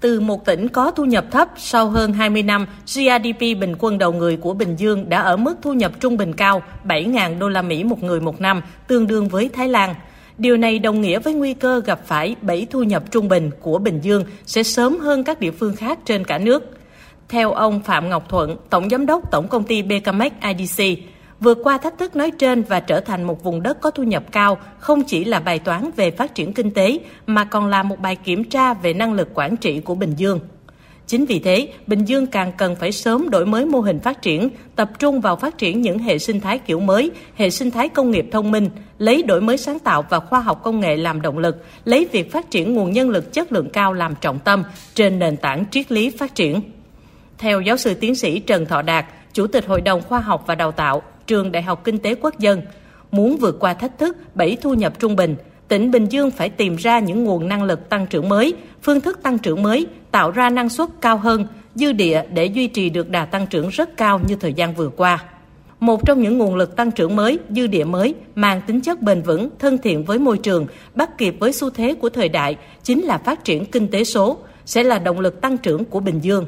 Từ một tỉnh có thu nhập thấp, sau hơn 20 năm, GDP bình quân đầu người của Bình Dương đã ở mức thu nhập trung bình cao 7.000 đô la Mỹ một người một năm, tương đương với Thái Lan. Điều này đồng nghĩa với nguy cơ gặp phải bẫy thu nhập trung bình của Bình Dương sẽ sớm hơn các địa phương khác trên cả nước. Theo ông Phạm Ngọc Thuận, Tổng Giám đốc Tổng Công ty BKMX IDC, vượt qua thách thức nói trên và trở thành một vùng đất có thu nhập cao không chỉ là bài toán về phát triển kinh tế mà còn là một bài kiểm tra về năng lực quản trị của Bình Dương. Chính vì thế, Bình Dương càng cần phải sớm đổi mới mô hình phát triển, tập trung vào phát triển những hệ sinh thái kiểu mới, hệ sinh thái công nghiệp thông minh, lấy đổi mới sáng tạo và khoa học công nghệ làm động lực, lấy việc phát triển nguồn nhân lực chất lượng cao làm trọng tâm trên nền tảng triết lý phát triển. Theo giáo sư tiến sĩ Trần Thọ Đạt, Chủ tịch Hội đồng Khoa học và Đào tạo, Trường Đại học Kinh tế Quốc dân, muốn vượt qua thách thức bảy thu nhập trung bình, tỉnh Bình Dương phải tìm ra những nguồn năng lực tăng trưởng mới, phương thức tăng trưởng mới, tạo ra năng suất cao hơn, dư địa để duy trì được đà tăng trưởng rất cao như thời gian vừa qua. Một trong những nguồn lực tăng trưởng mới, dư địa mới, mang tính chất bền vững, thân thiện với môi trường, bắt kịp với xu thế của thời đại, chính là phát triển kinh tế số, sẽ là động lực tăng trưởng của Bình Dương.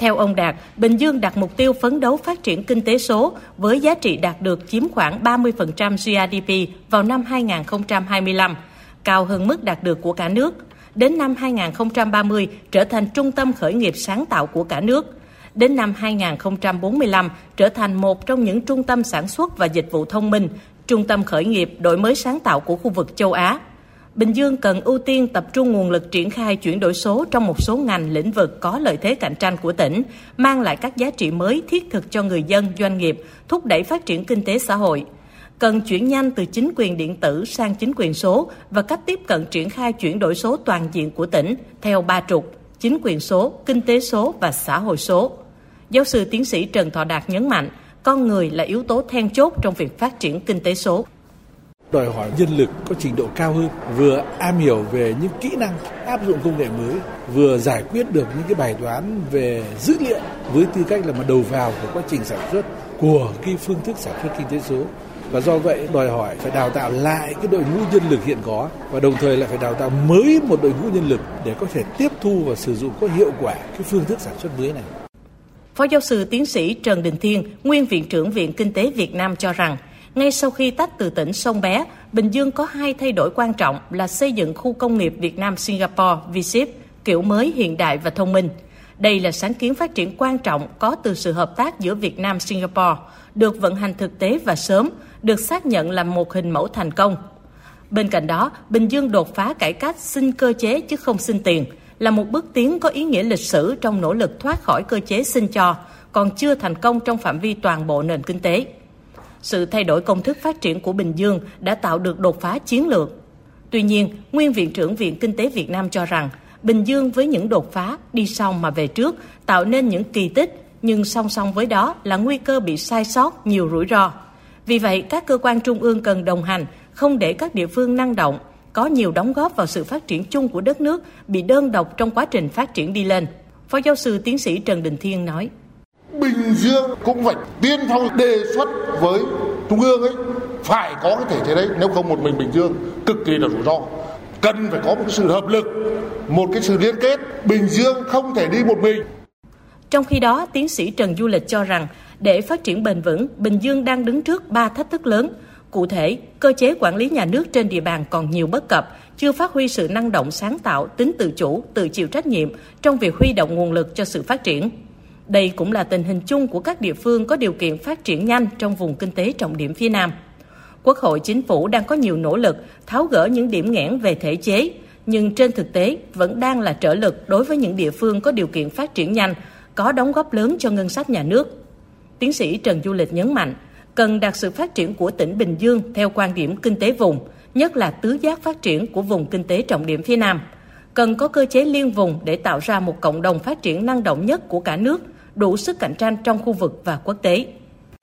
Theo ông Đạt, Bình Dương đặt mục tiêu phấn đấu phát triển kinh tế số với giá trị đạt được chiếm khoảng 30% GDP vào năm 2025, cao hơn mức đạt được của cả nước. Đến năm 2030 trở thành trung tâm khởi nghiệp sáng tạo của cả nước. Đến năm 2045 trở thành một trong những trung tâm sản xuất và dịch vụ thông minh, trung tâm khởi nghiệp đổi mới sáng tạo của khu vực châu Á. Bình Dương cần ưu tiên tập trung nguồn lực triển khai chuyển đổi số trong một số ngành lĩnh vực có lợi thế cạnh tranh của tỉnh, mang lại các giá trị mới thiết thực cho người dân, doanh nghiệp, thúc đẩy phát triển kinh tế xã hội. Cần chuyển nhanh từ chính quyền điện tử sang chính quyền số và cách tiếp cận triển khai chuyển đổi số toàn diện của tỉnh theo ba trục: chính quyền số, kinh tế số và xã hội số. Giáo sư tiến sĩ Trần Thọ Đạt nhấn mạnh, con người là yếu tố then chốt trong việc phát triển kinh tế số đòi hỏi nhân lực có trình độ cao hơn vừa am hiểu về những kỹ năng áp dụng công nghệ mới vừa giải quyết được những cái bài toán về dữ liệu với tư cách là một đầu vào của quá trình sản xuất của cái phương thức sản xuất kinh tế số và do vậy đòi hỏi phải đào tạo lại cái đội ngũ nhân lực hiện có và đồng thời lại phải đào tạo mới một đội ngũ nhân lực để có thể tiếp thu và sử dụng có hiệu quả cái phương thức sản xuất mới này. Phó giáo sư tiến sĩ Trần Đình Thiên, nguyên viện trưởng Viện Kinh tế Việt Nam cho rằng ngay sau khi tách từ tỉnh Sông Bé, Bình Dương có hai thay đổi quan trọng là xây dựng khu công nghiệp Việt Nam Singapore VSIP kiểu mới hiện đại và thông minh. Đây là sáng kiến phát triển quan trọng có từ sự hợp tác giữa Việt Nam Singapore, được vận hành thực tế và sớm, được xác nhận là một hình mẫu thành công. Bên cạnh đó, Bình Dương đột phá cải cách xin cơ chế chứ không xin tiền, là một bước tiến có ý nghĩa lịch sử trong nỗ lực thoát khỏi cơ chế xin cho, còn chưa thành công trong phạm vi toàn bộ nền kinh tế. Sự thay đổi công thức phát triển của Bình Dương đã tạo được đột phá chiến lược. Tuy nhiên, nguyên viện trưởng Viện Kinh tế Việt Nam cho rằng Bình Dương với những đột phá đi sau mà về trước tạo nên những kỳ tích, nhưng song song với đó là nguy cơ bị sai sót nhiều rủi ro. Vì vậy, các cơ quan trung ương cần đồng hành, không để các địa phương năng động, có nhiều đóng góp vào sự phát triển chung của đất nước bị đơn độc trong quá trình phát triển đi lên. Phó giáo sư tiến sĩ Trần Đình Thiên nói. Bình Dương cũng phải tiên phong đề xuất với trung ương ấy. Phải có cái thể chế đấy nếu không một mình Bình Dương cực kỳ là rủi ro. Cần phải có một cái sự hợp lực một cái sự liên kết. Bình Dương không thể đi một mình. Trong khi đó tiến sĩ Trần Du Lịch cho rằng để phát triển bền vững Bình Dương đang đứng trước ba thách thức lớn. Cụ thể, cơ chế quản lý nhà nước trên địa bàn còn nhiều bất cập, chưa phát huy sự năng động sáng tạo, tính tự chủ, tự chịu trách nhiệm trong việc huy động nguồn lực cho sự phát triển. Đây cũng là tình hình chung của các địa phương có điều kiện phát triển nhanh trong vùng kinh tế trọng điểm phía Nam. Quốc hội chính phủ đang có nhiều nỗ lực tháo gỡ những điểm nghẽn về thể chế, nhưng trên thực tế vẫn đang là trở lực đối với những địa phương có điều kiện phát triển nhanh, có đóng góp lớn cho ngân sách nhà nước. Tiến sĩ Trần Du Lịch nhấn mạnh, cần đạt sự phát triển của tỉnh Bình Dương theo quan điểm kinh tế vùng, nhất là tứ giác phát triển của vùng kinh tế trọng điểm phía Nam. Cần có cơ chế liên vùng để tạo ra một cộng đồng phát triển năng động nhất của cả nước – đủ sức cạnh tranh trong khu vực và quốc tế.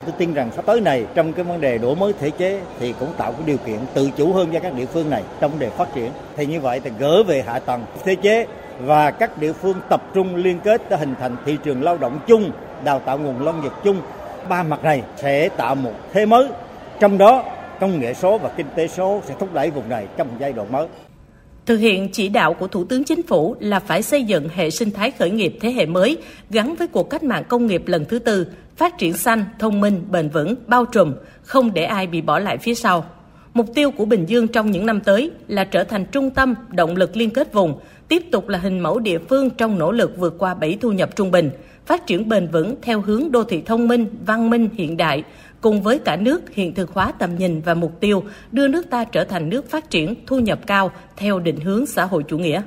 Tôi tin rằng sắp tới này trong cái vấn đề đổi mới thể chế thì cũng tạo cái điều kiện tự chủ hơn cho các địa phương này trong vấn đề phát triển. Thì như vậy thì gỡ về hạ tầng thể chế và các địa phương tập trung liên kết để hình thành thị trường lao động chung, đào tạo nguồn lao nghiệp chung. Ba mặt này sẽ tạo một thế mới. Trong đó công nghệ số và kinh tế số sẽ thúc đẩy vùng này trong giai đoạn mới. Thực hiện chỉ đạo của Thủ tướng Chính phủ là phải xây dựng hệ sinh thái khởi nghiệp thế hệ mới gắn với cuộc cách mạng công nghiệp lần thứ tư, phát triển xanh, thông minh, bền vững, bao trùm, không để ai bị bỏ lại phía sau. Mục tiêu của Bình Dương trong những năm tới là trở thành trung tâm, động lực liên kết vùng, tiếp tục là hình mẫu địa phương trong nỗ lực vượt qua bảy thu nhập trung bình, phát triển bền vững theo hướng đô thị thông minh, văn minh, hiện đại, cùng với cả nước hiện thực hóa tầm nhìn và mục tiêu đưa nước ta trở thành nước phát triển thu nhập cao theo định hướng xã hội chủ nghĩa.